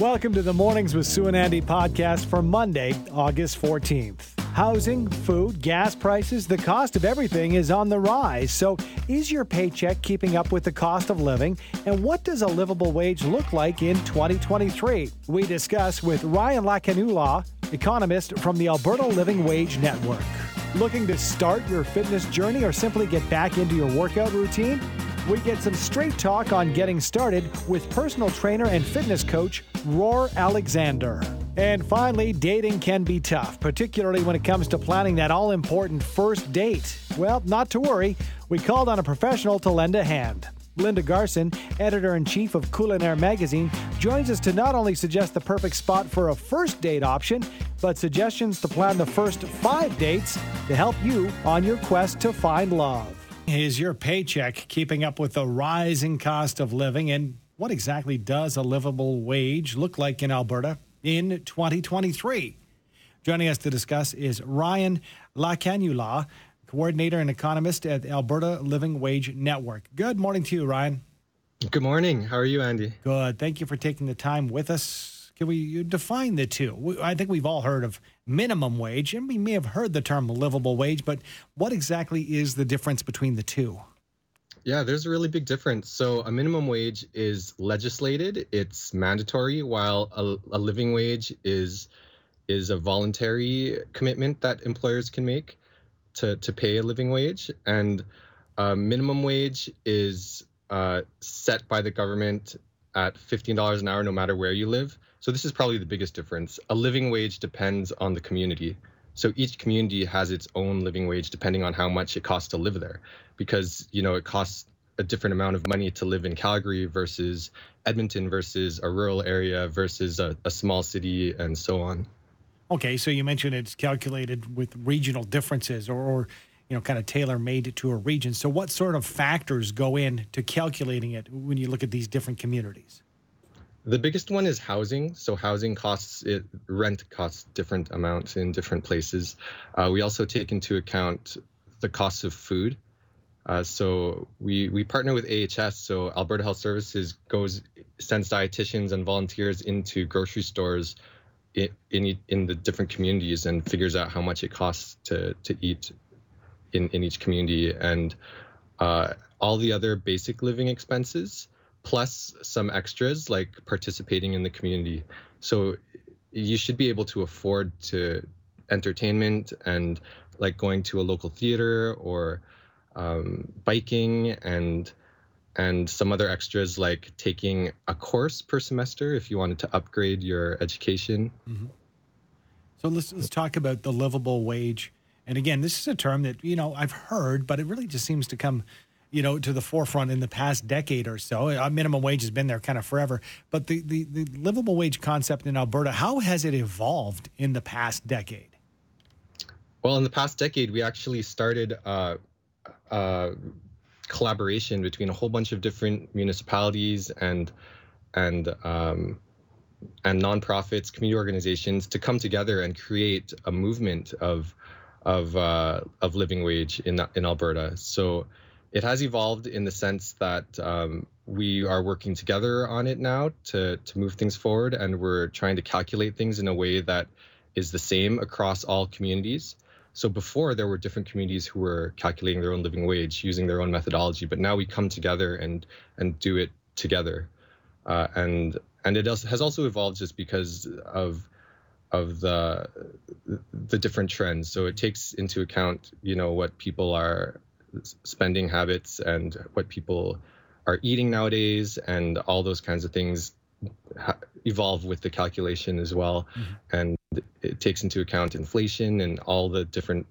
Welcome to the Mornings with Sue and Andy podcast for Monday, August 14th. Housing, food, gas prices, the cost of everything is on the rise. So, is your paycheck keeping up with the cost of living? And what does a livable wage look like in 2023? We discuss with Ryan Lacanilao, economist from the Alberta Living Wage Network. Looking to start your fitness journey or simply get back into your workout routine? We get some straight talk on getting started with personal trainer and fitness coach Ror Alexander. And finally, dating can be tough, particularly when it comes to planning that all important first date. Well, not to worry, we called on a professional to lend a hand. Linda Garson, editor in chief of Culinaire magazine, joins us to not only suggest the perfect spot for a first date option, but suggestions to plan the first five dates to help you on your quest to find love. Is your paycheck keeping up with the rising cost of living? And what exactly does a livable wage look like in Alberta in 2023? Joining us to discuss is Ryan Lacanilao, coordinator and economist at Alberta Living Wage Network. Good morning to you, Ryan. Good morning. How are you, Andy? Good. Thank you for taking the time with us. Can we define the two? I think we've all heard of minimum wage, and we may have heard the term livable wage, but what exactly is the difference between the two? Yeah, there's a really big difference. So, a minimum wage is legislated, it's mandatory, while a, a living wage is is a voluntary commitment that employers can make to, to pay a living wage. And uh, minimum wage is uh, set by the government at $15 an hour no matter where you live. So this is probably the biggest difference. A living wage depends on the community. So each community has its own living wage depending on how much it costs to live there because you know it costs a different amount of money to live in Calgary versus Edmonton versus a rural area versus a, a small city and so on. Okay, so you mentioned it's calculated with regional differences or, or you know kind of tailor made to a region. So what sort of factors go in to calculating it when you look at these different communities? The biggest one is housing. So housing costs, it, rent costs different amounts in different places. Uh, we also take into account the cost of food. Uh, so we we partner with AHS. So Alberta Health Services goes sends dietitians and volunteers into grocery stores in in, in the different communities and figures out how much it costs to to eat in in each community and uh, all the other basic living expenses plus some extras like participating in the community. So you should be able to afford to entertainment and like going to a local theater or um, biking and and some other extras like taking a course per semester if you wanted to upgrade your education. Mm-hmm. So let's let's talk about the livable wage. And again, this is a term that you know I've heard, but it really just seems to come you know, to the forefront in the past decade or so. A minimum wage has been there kind of forever. But the, the, the livable wage concept in Alberta, how has it evolved in the past decade? Well, in the past decade, we actually started uh, uh, collaboration between a whole bunch of different municipalities and and um, and nonprofits, community organizations to come together and create a movement of of uh, of living wage in in Alberta. So it has evolved in the sense that um, we are working together on it now to to move things forward, and we're trying to calculate things in a way that is the same across all communities. So before there were different communities who were calculating their own living wage using their own methodology, but now we come together and and do it together, uh, and and it has also evolved just because of of the the different trends. So it takes into account you know what people are spending habits and what people are eating nowadays and all those kinds of things evolve with the calculation as well mm-hmm. and it takes into account inflation and all the different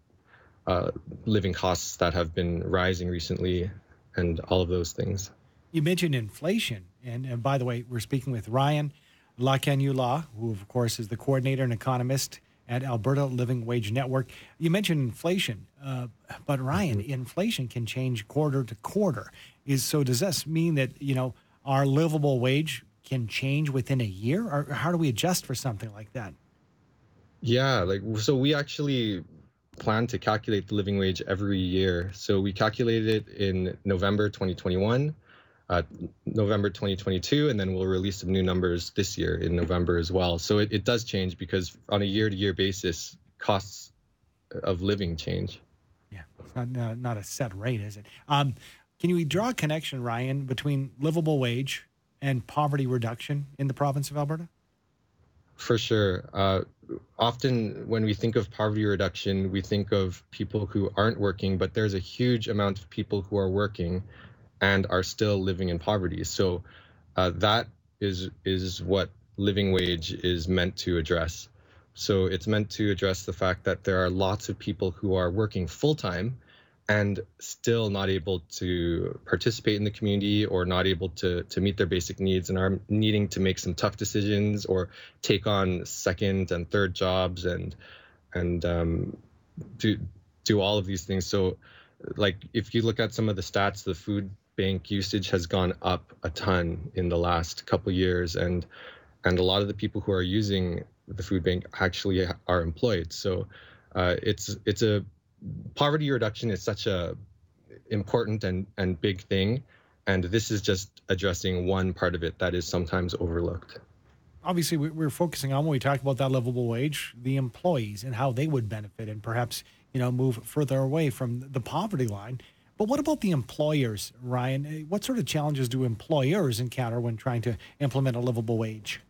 uh, living costs that have been rising recently and all of those things you mentioned inflation and, and by the way we're speaking with ryan lacanilao who of course is the coordinator and economist at Alberta Living Wage Network. You mentioned inflation, uh, but Ryan, mm-hmm. inflation can change quarter to quarter. Is so? Does this mean that you know our livable wage can change within a year, or how do we adjust for something like that? Yeah, like so we actually plan to calculate the living wage every year. So we calculated it in November 2021. Uh, November 2022, and then we'll release some new numbers this year in November as well. So it, it does change because on a year to year basis, costs of living change. Yeah, it's not, uh, not a set rate, is it? Um, can you draw a connection, Ryan, between livable wage and poverty reduction in the province of Alberta? For sure. Uh, often when we think of poverty reduction, we think of people who aren't working, but there's a huge amount of people who are working and are still living in poverty. So uh, that is is what living wage is meant to address. So it's meant to address the fact that there are lots of people who are working full time and still not able to participate in the community or not able to to meet their basic needs and are needing to make some tough decisions or take on second and third jobs and and um, do do all of these things. So, like if you look at some of the stats, the food bank usage has gone up a ton in the last couple years, and and a lot of the people who are using the food bank actually are employed. So, uh, it's it's a poverty reduction is such a important and, and big thing. And this is just addressing one part of it that is sometimes overlooked. Obviously, we're focusing on when we talk about that livable wage, the employees and how they would benefit and perhaps, you know, move further away from the poverty line. But what about the employers, Ryan? What sort of challenges do employers encounter when trying to implement a livable wage?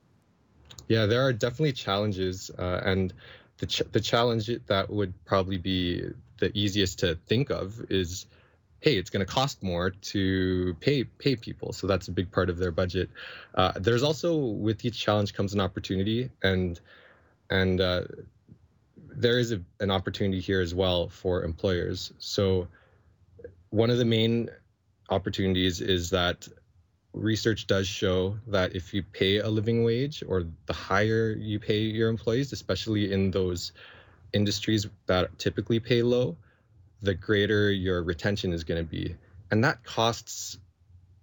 Yeah, there are definitely challenges. Uh, and the ch- the challenge that would probably be the easiest to think of is hey it's going to cost more to pay pay people so that's a big part of their budget uh, there's also with each challenge comes an opportunity and and uh, there is a, an opportunity here as well for employers so one of the main opportunities is that research does show that if you pay a living wage or the higher you pay your employees, especially in those industries that typically pay low, the greater your retention is going to be. And that costs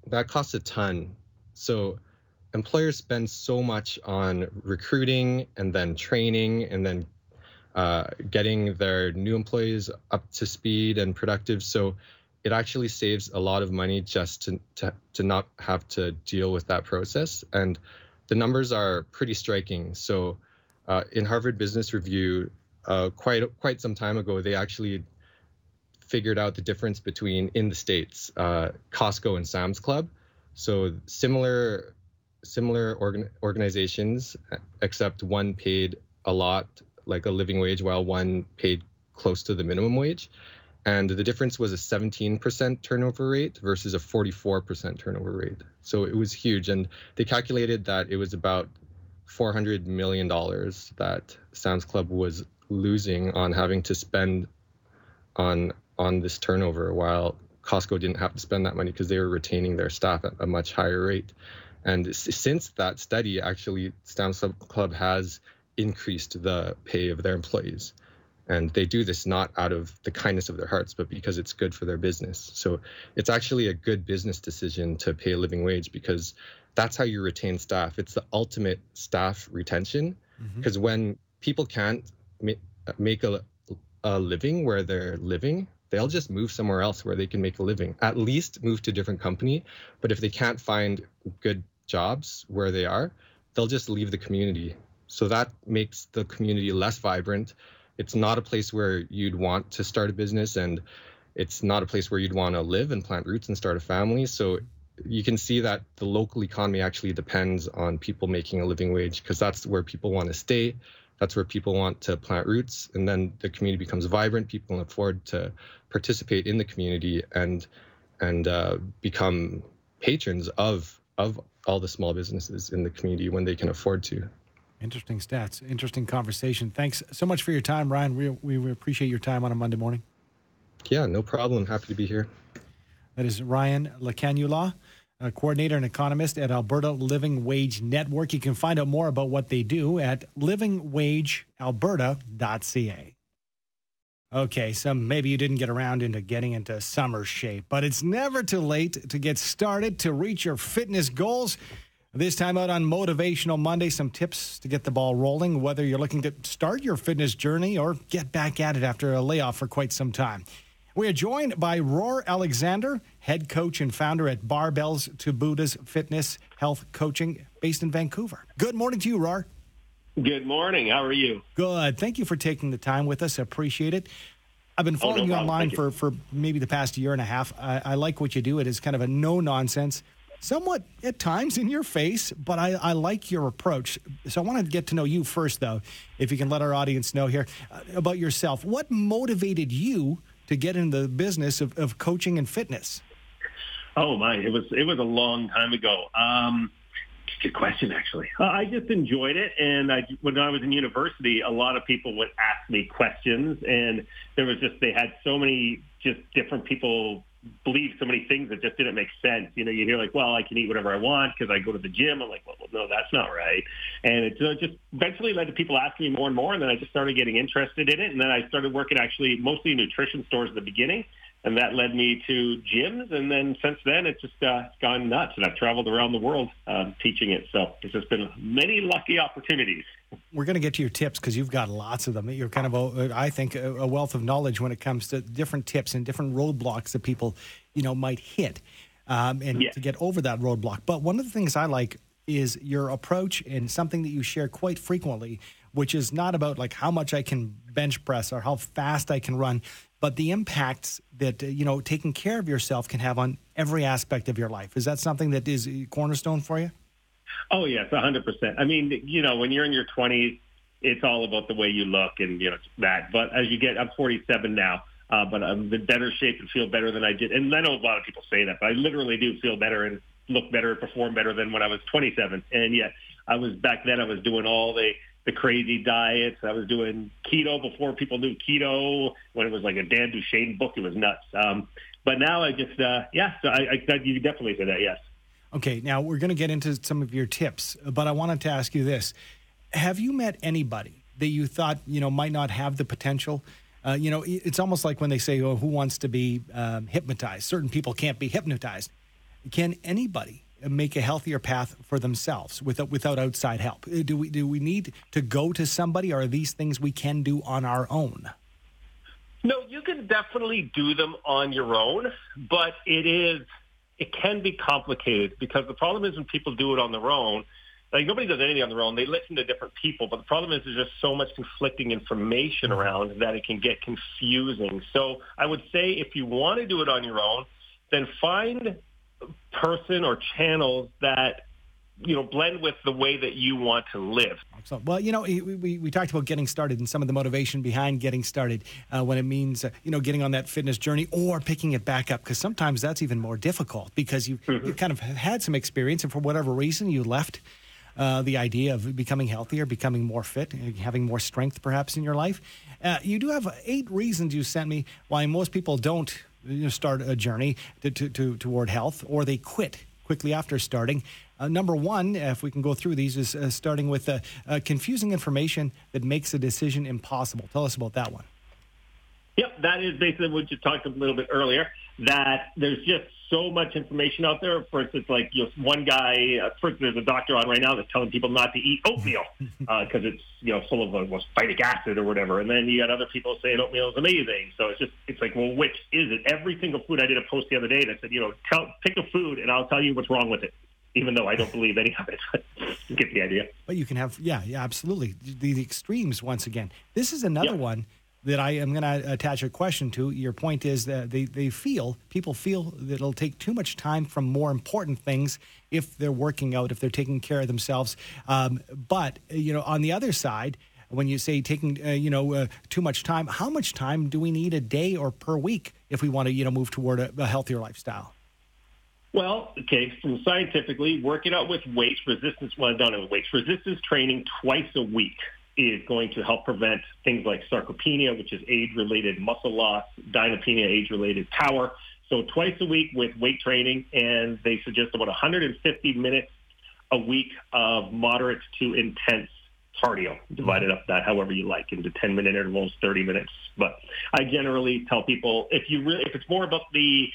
that costs a ton. So employers spend so much on recruiting and then training and then uh, getting their new employees up to speed and productive. So it actually saves a lot of money just to, to, to not have to deal with that process. And the numbers are pretty striking. So uh, in Harvard Business Review, uh, quite quite some time ago, they actually figured out the difference between in the states uh, Costco and Sam's Club. So similar similar organ- organizations, except one paid a lot, like a living wage, while one paid close to the minimum wage and the difference was a 17% turnover rate versus a 44% turnover rate. So it was huge, and they calculated that it was about 400 million dollars that Sam's Club was losing on having to spend on on this turnover, while Costco didn't have to spend that money because they were retaining their staff at a much higher rate. And since that study, actually, Sam's Club has increased the pay of their employees and they do this not out of the kindness of their hearts but because it's good for their business. So it's actually a good business decision to pay a living wage because that's how you retain staff. It's the ultimate staff retention. Because mm-hmm. when people can't make a, a living where they're living they'll just move somewhere else where they can make a living at least move to a different company. But if they can't find good jobs where they are they'll just leave the community. So that makes the community less vibrant it's not a place where you'd want to start a business and it's not a place where you'd want to live and plant roots and start a family. So you can see that the local economy actually depends on people making a living wage because that's where people want to stay that's where people want to plant roots and then the community becomes vibrant people can afford to participate in the community and and uh, become patrons of of all the small businesses in the community when they can afford to Interesting stats. Interesting conversation. Thanks so much for your time, Ryan. We, we appreciate your time on a Monday morning. Yeah, no problem. Happy to be here. That is Ryan Lacanilao, a coordinator and economist at Alberta Living Wage Network. You can find out more about what they do at livingwagealberta.ca. Okay, so maybe you didn't get around into getting into summer shape, but it's never too late to get started to reach your fitness goals. This time out on Motivational Monday, some tips to get the ball rolling, whether you're looking to start your fitness journey or get back at it after a layoff for quite some time. We are joined by Ror Alexander, head coach and founder at Barbells to Buddha's Fitness Health Coaching, based in Vancouver. Good morning to you, Ror. Good morning. How are you? Good. Thank you for taking the time with us. I appreciate it. I've been following oh, no you online for, for maybe the past year and a half. I, I like what you do. It is kind of a no nonsense, somewhat at times in your face, but I, I like your approach. So I want to get to know you first, though, if you can let our audience know here uh, about yourself. What motivated you to get into the business of, of coaching and fitness? Oh my, it was it was a long time ago. Um, good question, actually. Uh, I just enjoyed it, and I, when I was in university, a lot of people would ask me questions, and there was just they had so many just different people believe so many things that just didn't make sense. You know, you hear like, well, I can eat whatever I want because I go to the gym. I'm like, well, no, that's not right. And it uh, just eventually led to people asking me more and more. And then I just started getting interested in it. And then I started working actually mostly in nutrition stores at the beginning and that led me to gyms. And then since then, it's just uh, gone nuts. And I've traveled around the world um, teaching it. So it's just been many lucky opportunities. We're going to get to your tips because you've got lots of them. You're kind of, a, I think, a wealth of knowledge when it comes to different tips and different roadblocks that people, you know, might hit, um, and yeah. to get over that roadblock. But one of the things I like is your approach and something that you share quite frequently, which is not about like how much I can bench press or how fast I can run, but the impacts that uh, you know taking care of yourself can have on every aspect of your life. Is that something that is cornerstone for you? Oh yes, a hundred percent. I mean, you know, when you're in your twenties, it's all about the way you look and you know that. But as you get, I'm 47 now. Uh, but I'm in better shape and feel better than I did. And I know a lot of people say that, but I literally do feel better and look better, and perform better than when I was 27. And yet, I was back then. I was doing all the the crazy diets. I was doing keto before people knew keto. When it was like a Dan Duchaine book, it was nuts. Um, but now I just, uh, yeah, so I, I, you definitely say that, yes. Okay, now we're going to get into some of your tips, but I wanted to ask you this: Have you met anybody that you thought you know might not have the potential? Uh, you know, it's almost like when they say, "Oh, who wants to be um, hypnotized?" Certain people can't be hypnotized. Can anybody make a healthier path for themselves without without outside help? Uh, do we do we need to go to somebody, or are these things we can do on our own? No, you can definitely do them on your own, but it is it can be complicated because the problem is when people do it on their own, like nobody does anything on their own. They listen to different people, but the problem is there's just so much conflicting information mm-hmm. around that it can get confusing. So I would say if you want to do it on your own, then find person or channels that you know blend with the way that you want to live. Excellent. Well, you know, we, we, we talked about getting started and some of the motivation behind getting started uh, when it means uh, you know getting on that fitness journey or picking it back up because sometimes that's even more difficult because you mm-hmm. you kind of had some experience and for whatever reason you left. Uh, the idea of becoming healthier, becoming more fit, having more strength perhaps in your life. Uh, you do have eight reasons you sent me why most people don't you know, start a journey to, to, to, toward health, or they quit quickly after starting. Uh, number one, if we can go through these, is uh, starting with uh, uh confusing information that makes a decision impossible. Tell us about that one. Yep, that is basically what you talked a little bit earlier. That there's just so much information out there. For instance, like you know, one guy, uh, for instance, there's a doctor on right now that's telling people not to eat oatmeal because uh, it's you know full of uh, well, phytic acid or whatever. And then you got other people saying oatmeal is amazing. So it's just it's like, well, which is it? Every single food. I did a post the other day that said, you know, tell, pick a food and I'll tell you what's wrong with it. Even though I don't believe any of it, you get the idea. But you can have, yeah, yeah, absolutely. The, the extremes once again. This is another yep. one that I am going to attach a question to. Your point is that they, they feel, people feel that it'll take too much time from more important things if they're working out, if they're taking care of themselves. Um, but, you know, on the other side, when you say taking, uh, you know, uh, too much time, how much time do we need a day or per week if we want to, you know, move toward a, a healthier lifestyle? Well, okay, from scientifically, working out with weights, resistance, well, not with weights, resistance training twice a week is going to help prevent things like sarcopenia, which is age-related muscle loss, dynapenia, age-related power. So twice a week with weight training, and they suggest about 150 minutes a week of moderate to intense cardio. Divided up that however you like into 10 minute intervals, 30 minutes. But I generally tell people if you really, if it's more about the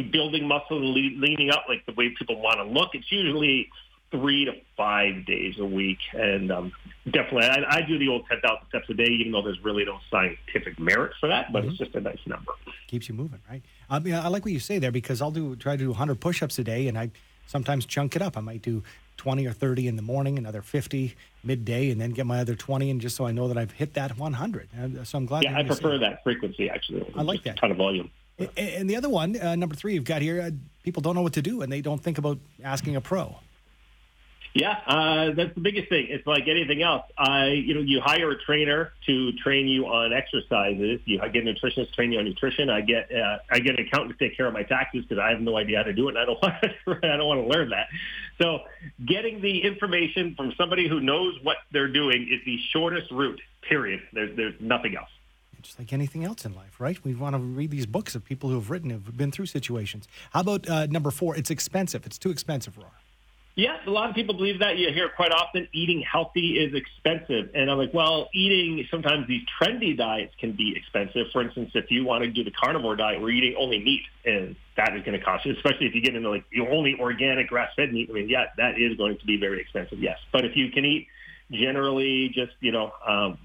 building muscle and leaning up, like the way people want to look, it's usually three to five days a week. And um, definitely, I, I do the old 10,000 steps a day, even though there's really no scientific merit for that, but mm-hmm. it's just a nice number. Keeps you moving, right? I mean, I like what you say there because I'll do try to do 100 push-ups a day, and I sometimes chunk it up. I might do 20 or 30 in the morning, another 50 midday, and then get my other 20, and just so I know that I've hit that 100. So I'm glad. Yeah, I prefer that frequency actually. I like that ton of volume. And the other one, uh, number three, you've got here, uh, people don't know what to do, and they don't think about asking a pro. Yeah, uh, that's the biggest thing. It's like anything else. I, you know, you hire a trainer to train you on exercises. You I get a nutritionist train you on nutrition. I get uh, I get an accountant to take care of my taxes because I have no idea how to do it, and I don't want to, I don't want to learn that. So, getting the information from somebody who knows what they're doing is the shortest route. Period. There's there's nothing else just like anything else in life, right? We want to read these books of people who have written, have been through situations. How about uh, number four? It's expensive. It's too expensive, Ror. Yeah, a lot of people believe that. You hear quite often eating healthy is expensive. And I'm like, well, eating sometimes these trendy diets can be expensive. For instance, if you want to do the carnivore diet, we're eating only meat, and that is going to cost you, especially if you get into like only organic grass-fed meat. I mean, yeah, that is going to be very expensive, yes. But if you can eat generally just, you know, um,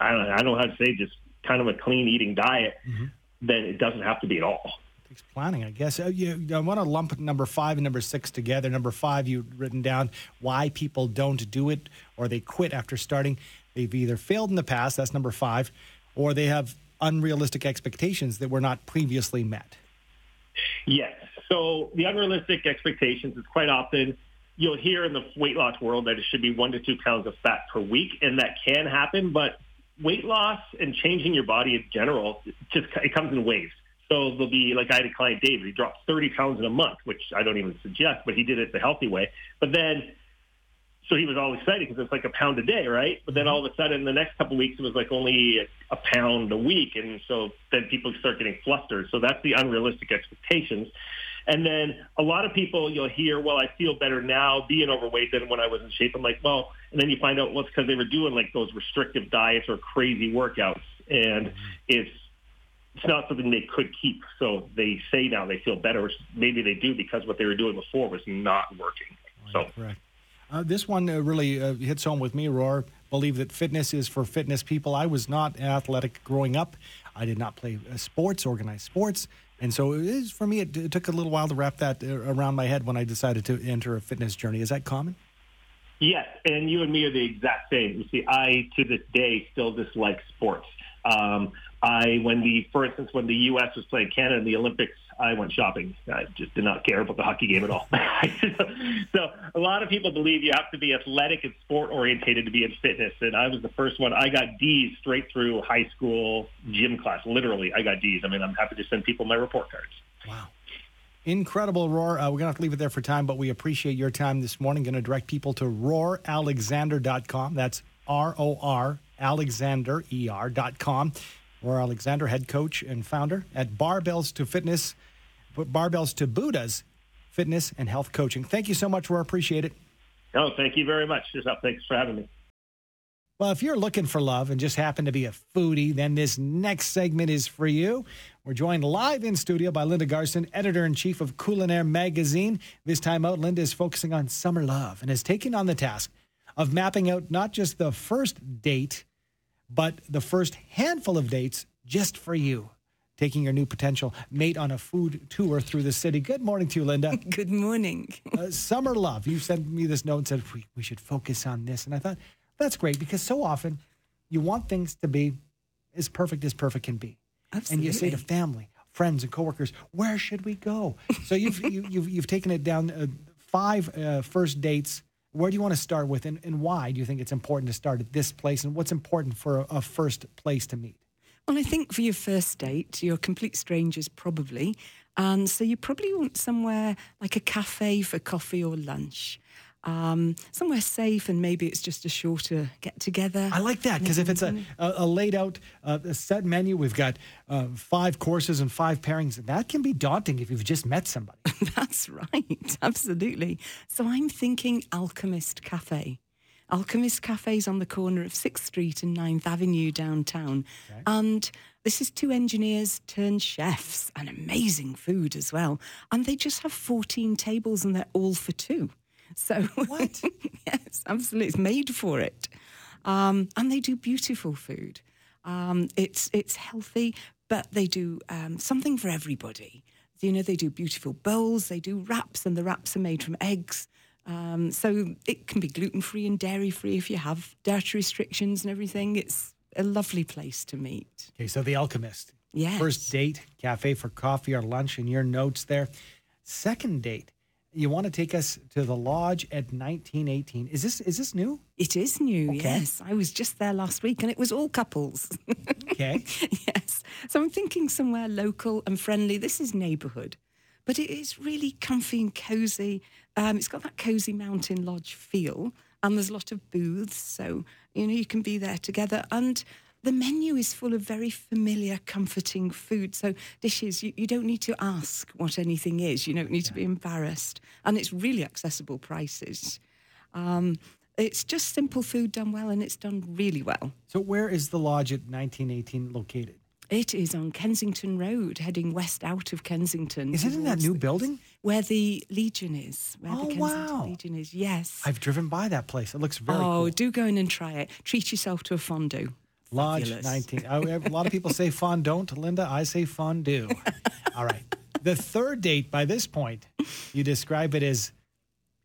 I, don't, I don't know how to say, just kind of a clean eating diet, mm-hmm. then it doesn't have to be at all takes planning, I guess. Uh, you, I want to lump number five and number six together. Number five, you've written down why people don't do it or they quit after starting. They've either failed in the past, that's number five, or they have unrealistic expectations that were not previously met. Yes. So the unrealistic expectations is quite often you'll hear in the weight loss world that it should be one to two pounds of fat per week, and that can happen. But weight loss and changing your body in general, just it comes in waves. So there'll be like I had a client, David. He dropped 30 pounds in a month, which I don't even suggest, but he did it the healthy way. But then, so he was all excited because it's like a pound a day, right? But then mm-hmm. all of a sudden, in the next couple of weeks, it was like only a, a pound a week, and so then people start getting flustered. So that's the unrealistic expectations. And then a lot of people you'll hear, well, I feel better now being overweight than when I was in shape. I'm like, well, and then you find out, well, it's because they were doing like those restrictive diets or crazy workouts. And it's it's not something they could keep. So they say now they feel better, maybe they do because what they were doing before was not working. So correct. Uh, this one uh, really uh, hits home with me, Ror. Believe that fitness is for fitness people. I was not athletic growing up. I did not play uh, sports, organized sports. And so it is, for me, it, it, took a little while to wrap that uh, around my head when I decided to enter a fitness journey. Is that common? Yes, and you and me are the exact same. You see, I to this day still dislike sports. Um, I, when the, for instance, when the U.S. was playing Canada in the Olympics, I went shopping. I just did not care about the hockey game at all. so a lot of people believe you have to be athletic and sport orientated to be in fitness. And I was the first one. I got D's straight through high school gym class. Literally, I got D's. I mean, I'm happy to send people my report cards. Wow. Incredible, Ror. Uh, we're going to have to leave it there for time, but we appreciate your time this morning. Going to direct people to roralexander.com. That's R O R Alexander, E-R.com. Ror Alexander, head coach and founder at Barbells to Fitness, Barbells to Buddha's Fitness and Health Coaching. Thank you so much, Ror. Appreciate it. Oh, thank you very much. Thanks for having me. Well, if you're looking for love and just happen to be a foodie, then this next segment is for you. We're joined live in studio by Linda Garson, editor in chief of Culinaire Magazine. This time out, Linda is focusing on summer love and has taken on the task of mapping out not just the first date but the first handful of dates just for you. Taking your new potential mate on a food tour through the city. Good morning to you, Linda. Good morning. uh, summer love. You sent me this note and said we, we should focus on this. And I thought, that's great because so often you want things to be as perfect as perfect can be. Absolutely. And you say to family, friends, and coworkers, where should we go? So you've, you, have you you've taken it down uh, five uh, first dates where do you want to start with, and, and why do you think it's important to start at this place, and what's important for a, a first place to meet? Well, I think for your first date, you're complete strangers probably. And so you probably want somewhere like a cafe for coffee or lunch um, somewhere safe and maybe it's just a shorter get together. I like that because if it's a, mm-hmm. a, a laid out uh, a set menu, we've got uh, five courses and five pairings. And that can be daunting if you've just met somebody. That's right, absolutely. So I'm thinking Alchemist Cafe. Alchemist Cafe is on the corner of 6th Street and 9th Avenue downtown. Okay. And this is two engineers turned chefs and amazing food as well. And they just have 14 tables and they're all for two. So What? yes, absolutely, it's made for it, um, and they do beautiful food. Um, it's it's healthy, but they do um, something for everybody. You know, they do beautiful bowls, they do wraps, and the wraps are made from eggs. Um, so it can be gluten free and dairy free if you have dietary restrictions and everything. It's a lovely place to meet. Okay, so The Alchemist. Yes. First date, cafe for coffee or lunch, and your notes there. Second date, you want to take us to the lodge at 1918. Is this is this new? It is new, Okay. yes. I was just there last week and it was all couples. Okay. yes. So I'm thinking somewhere local and friendly. This is neighbourhood, but it is really comfy and cosy. Um, it's got that cosy mountain lodge feel, and there's a lot of booths, so you know you can be there together. And the menu is full of very familiar, comforting food. So dishes you, you don't need to ask what anything is. You don't need to be embarrassed, and it's really accessible prices. Um, it's just simple food done well, and it's done really well. So where is the lodge at 1918 located? It is on Kensington Road, heading west out of Kensington. Is it in that new building? Where the Legion is. Where Oh, the Kensington wow. Legion is. Yes. I've driven by that place. It looks very oh, cool. do go in and try it. Treat yourself to a fondue. Lodge Fabulous. 19. Oh, a lot of people say fondant. Linda, I say fondue. All right. The third date, by this point, you describe it as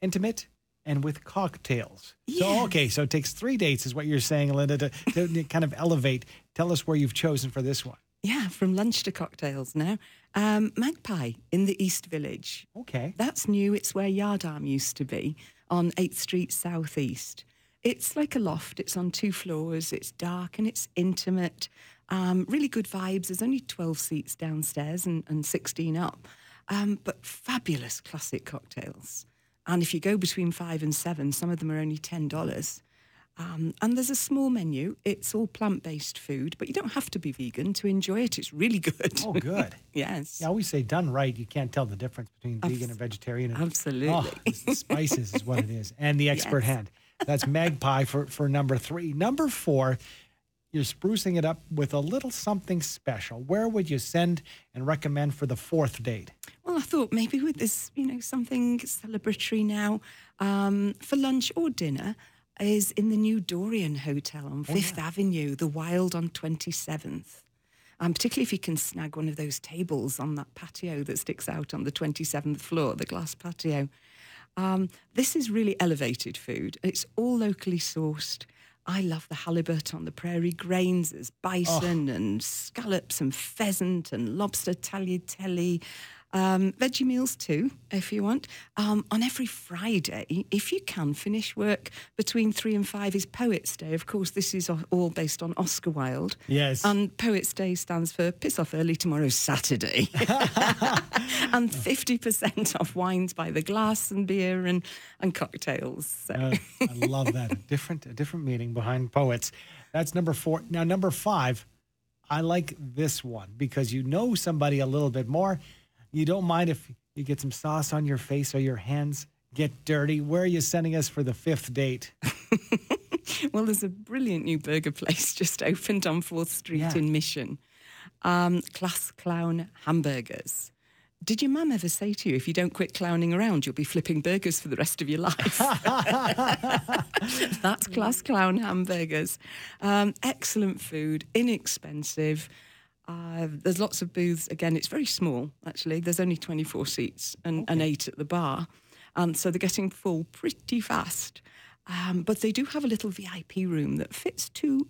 intimate and with cocktails. So, okay, so it takes three dates, is what you're saying, Linda, to, to kind of elevate. Tell us where you've chosen for this one. Yeah, from lunch to cocktails now. Um, Magpie in the East Village. Okay. That's new. It's where Yardarm used to be on 8th Street Southeast. It's like a loft. It's on two floors. It's dark and it's intimate. Um, really good vibes. There's only 12 seats downstairs and, and 16 up. Um, but fabulous classic cocktails. And if you go between five and seven, some of them are only $10. Um, and there's a small menu. It's all plant based food, but you don't have to be vegan to enjoy it. It's really good. Oh, good. yes. I always say done right, you can't tell the difference between vegan and vegetarian. And, absolutely. Oh, the spices is what it is, and the expert Yes. hand. That's Magpie for, for number three. Number four, you're sprucing it up with a little something special. Where would you send and recommend for the fourth date? Well, I thought maybe with this, you know, something celebratory now um, for lunch or dinner is in the new Dorian Hotel on Fifth Avenue, the Wild on 27th. Um, particularly if you can snag one of those tables on that patio that sticks out on the 27th floor, the glass patio. Um, this is really elevated food. It's all locally sourced. I love the halibut on the prairie grains. There's bison and scallops and pheasant and lobster tagliatelle. Um, veggie meals too, if you want. Um, on every Friday, if you can, finish work between three and five is Poets' Day. Of course, this is all based on Oscar Wilde. Yes. And Poets' Day stands for Piss Off Early Tomorrow's Saturday. and 50% off wines by the glass and beer and, and cocktails. So. Uh, I love that. A different, a different meaning behind poets. That's number four. Now, number five, I like this one because you know somebody a little bit more. You don't mind if you get some sauce on your face or your hands get dirty. Where are you sending us for the fifth date? Well, there's a brilliant new burger place just opened on 4th Street Yeah. in Mission. Um, Class Clown Hamburgers. Did your mum ever say to you, if you don't quit clowning around, you'll be flipping burgers for the rest of your life? That's Class Clown Hamburgers. Um, excellent food, inexpensive. Uh, there's lots of booths. Again, it's very small, actually. There's only 24 seats and, and eight at the bar. And so they're getting full pretty fast. Um, but they do have a little VIP room that fits two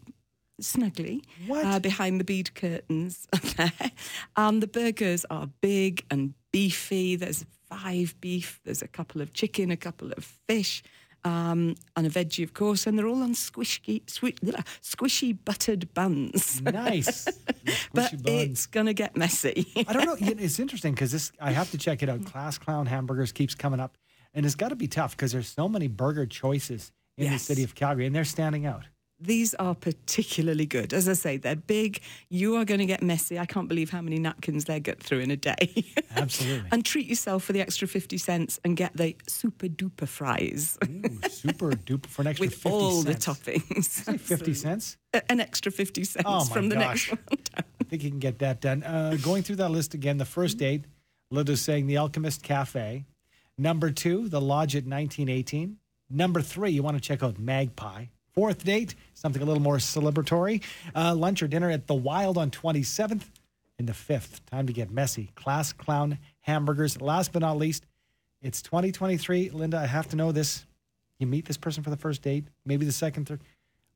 snugly? Uh, behind the bead curtains there. Um, the burgers are big and beefy. There's five beef, there's a couple of chicken, a couple of fish, um, and a veggie, of course. And they're all on squishy, squi- blah, squishy buttered buns. Nice. but buns. it's going to get messy. I don't know. It's interesting because this. I have to check it out. Class Clown Hamburgers keeps coming up, and it's got to be tough because there's so many burger choices in the city of Calgary, and they're standing out. These are particularly good. As I say, they're big. You are going to get messy. I can't believe how many napkins they get through in a day. Absolutely. and treat yourself for the extra 50 cents and get the super duper fries Ooh, super duper for an extra with 50 all cents. the toppings. 50 cents? An extra 50 cents Oh, my from the gosh. next one down. I think you can get that done. Uh, going through that list again, the first date, Linda's saying the Alchemist Cafe. Number two, The Lodge at 1918. Number three, you want to check out Magpie. Fourth date, something a little more celebratory. Uh, lunch or dinner at The Wild on 27th. And the fifth, time to get messy. Class Clown Hamburgers. Last but not least, it's 2023. Linda, I have to know this. You meet this person for the first date, maybe the second, third.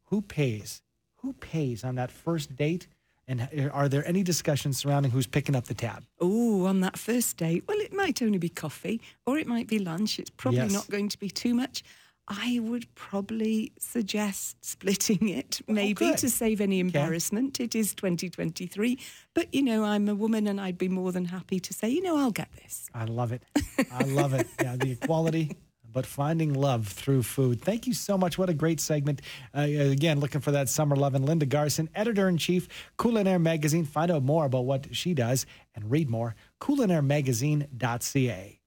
Who pays? Who pays on that first date? And are there any discussions surrounding who's picking up the tab? Oh, on that first date, well, it might only be coffee or it might be lunch. It's probably Yes. not going to be too much. I would probably suggest splitting it, maybe Oh, to save any embarrassment. It is 2023. But, you know, I'm a woman and I'd be more than happy to say, you know, I'll get this. I love it. I love it. Yeah, the equality, but finding love through food. Thank you so much. What a great segment. Uh, again, looking for that summer love. And Linda Garson, editor in chief, Culinaire Magazine. Find out more about what she does and read more. CulinaireMagazine.ca.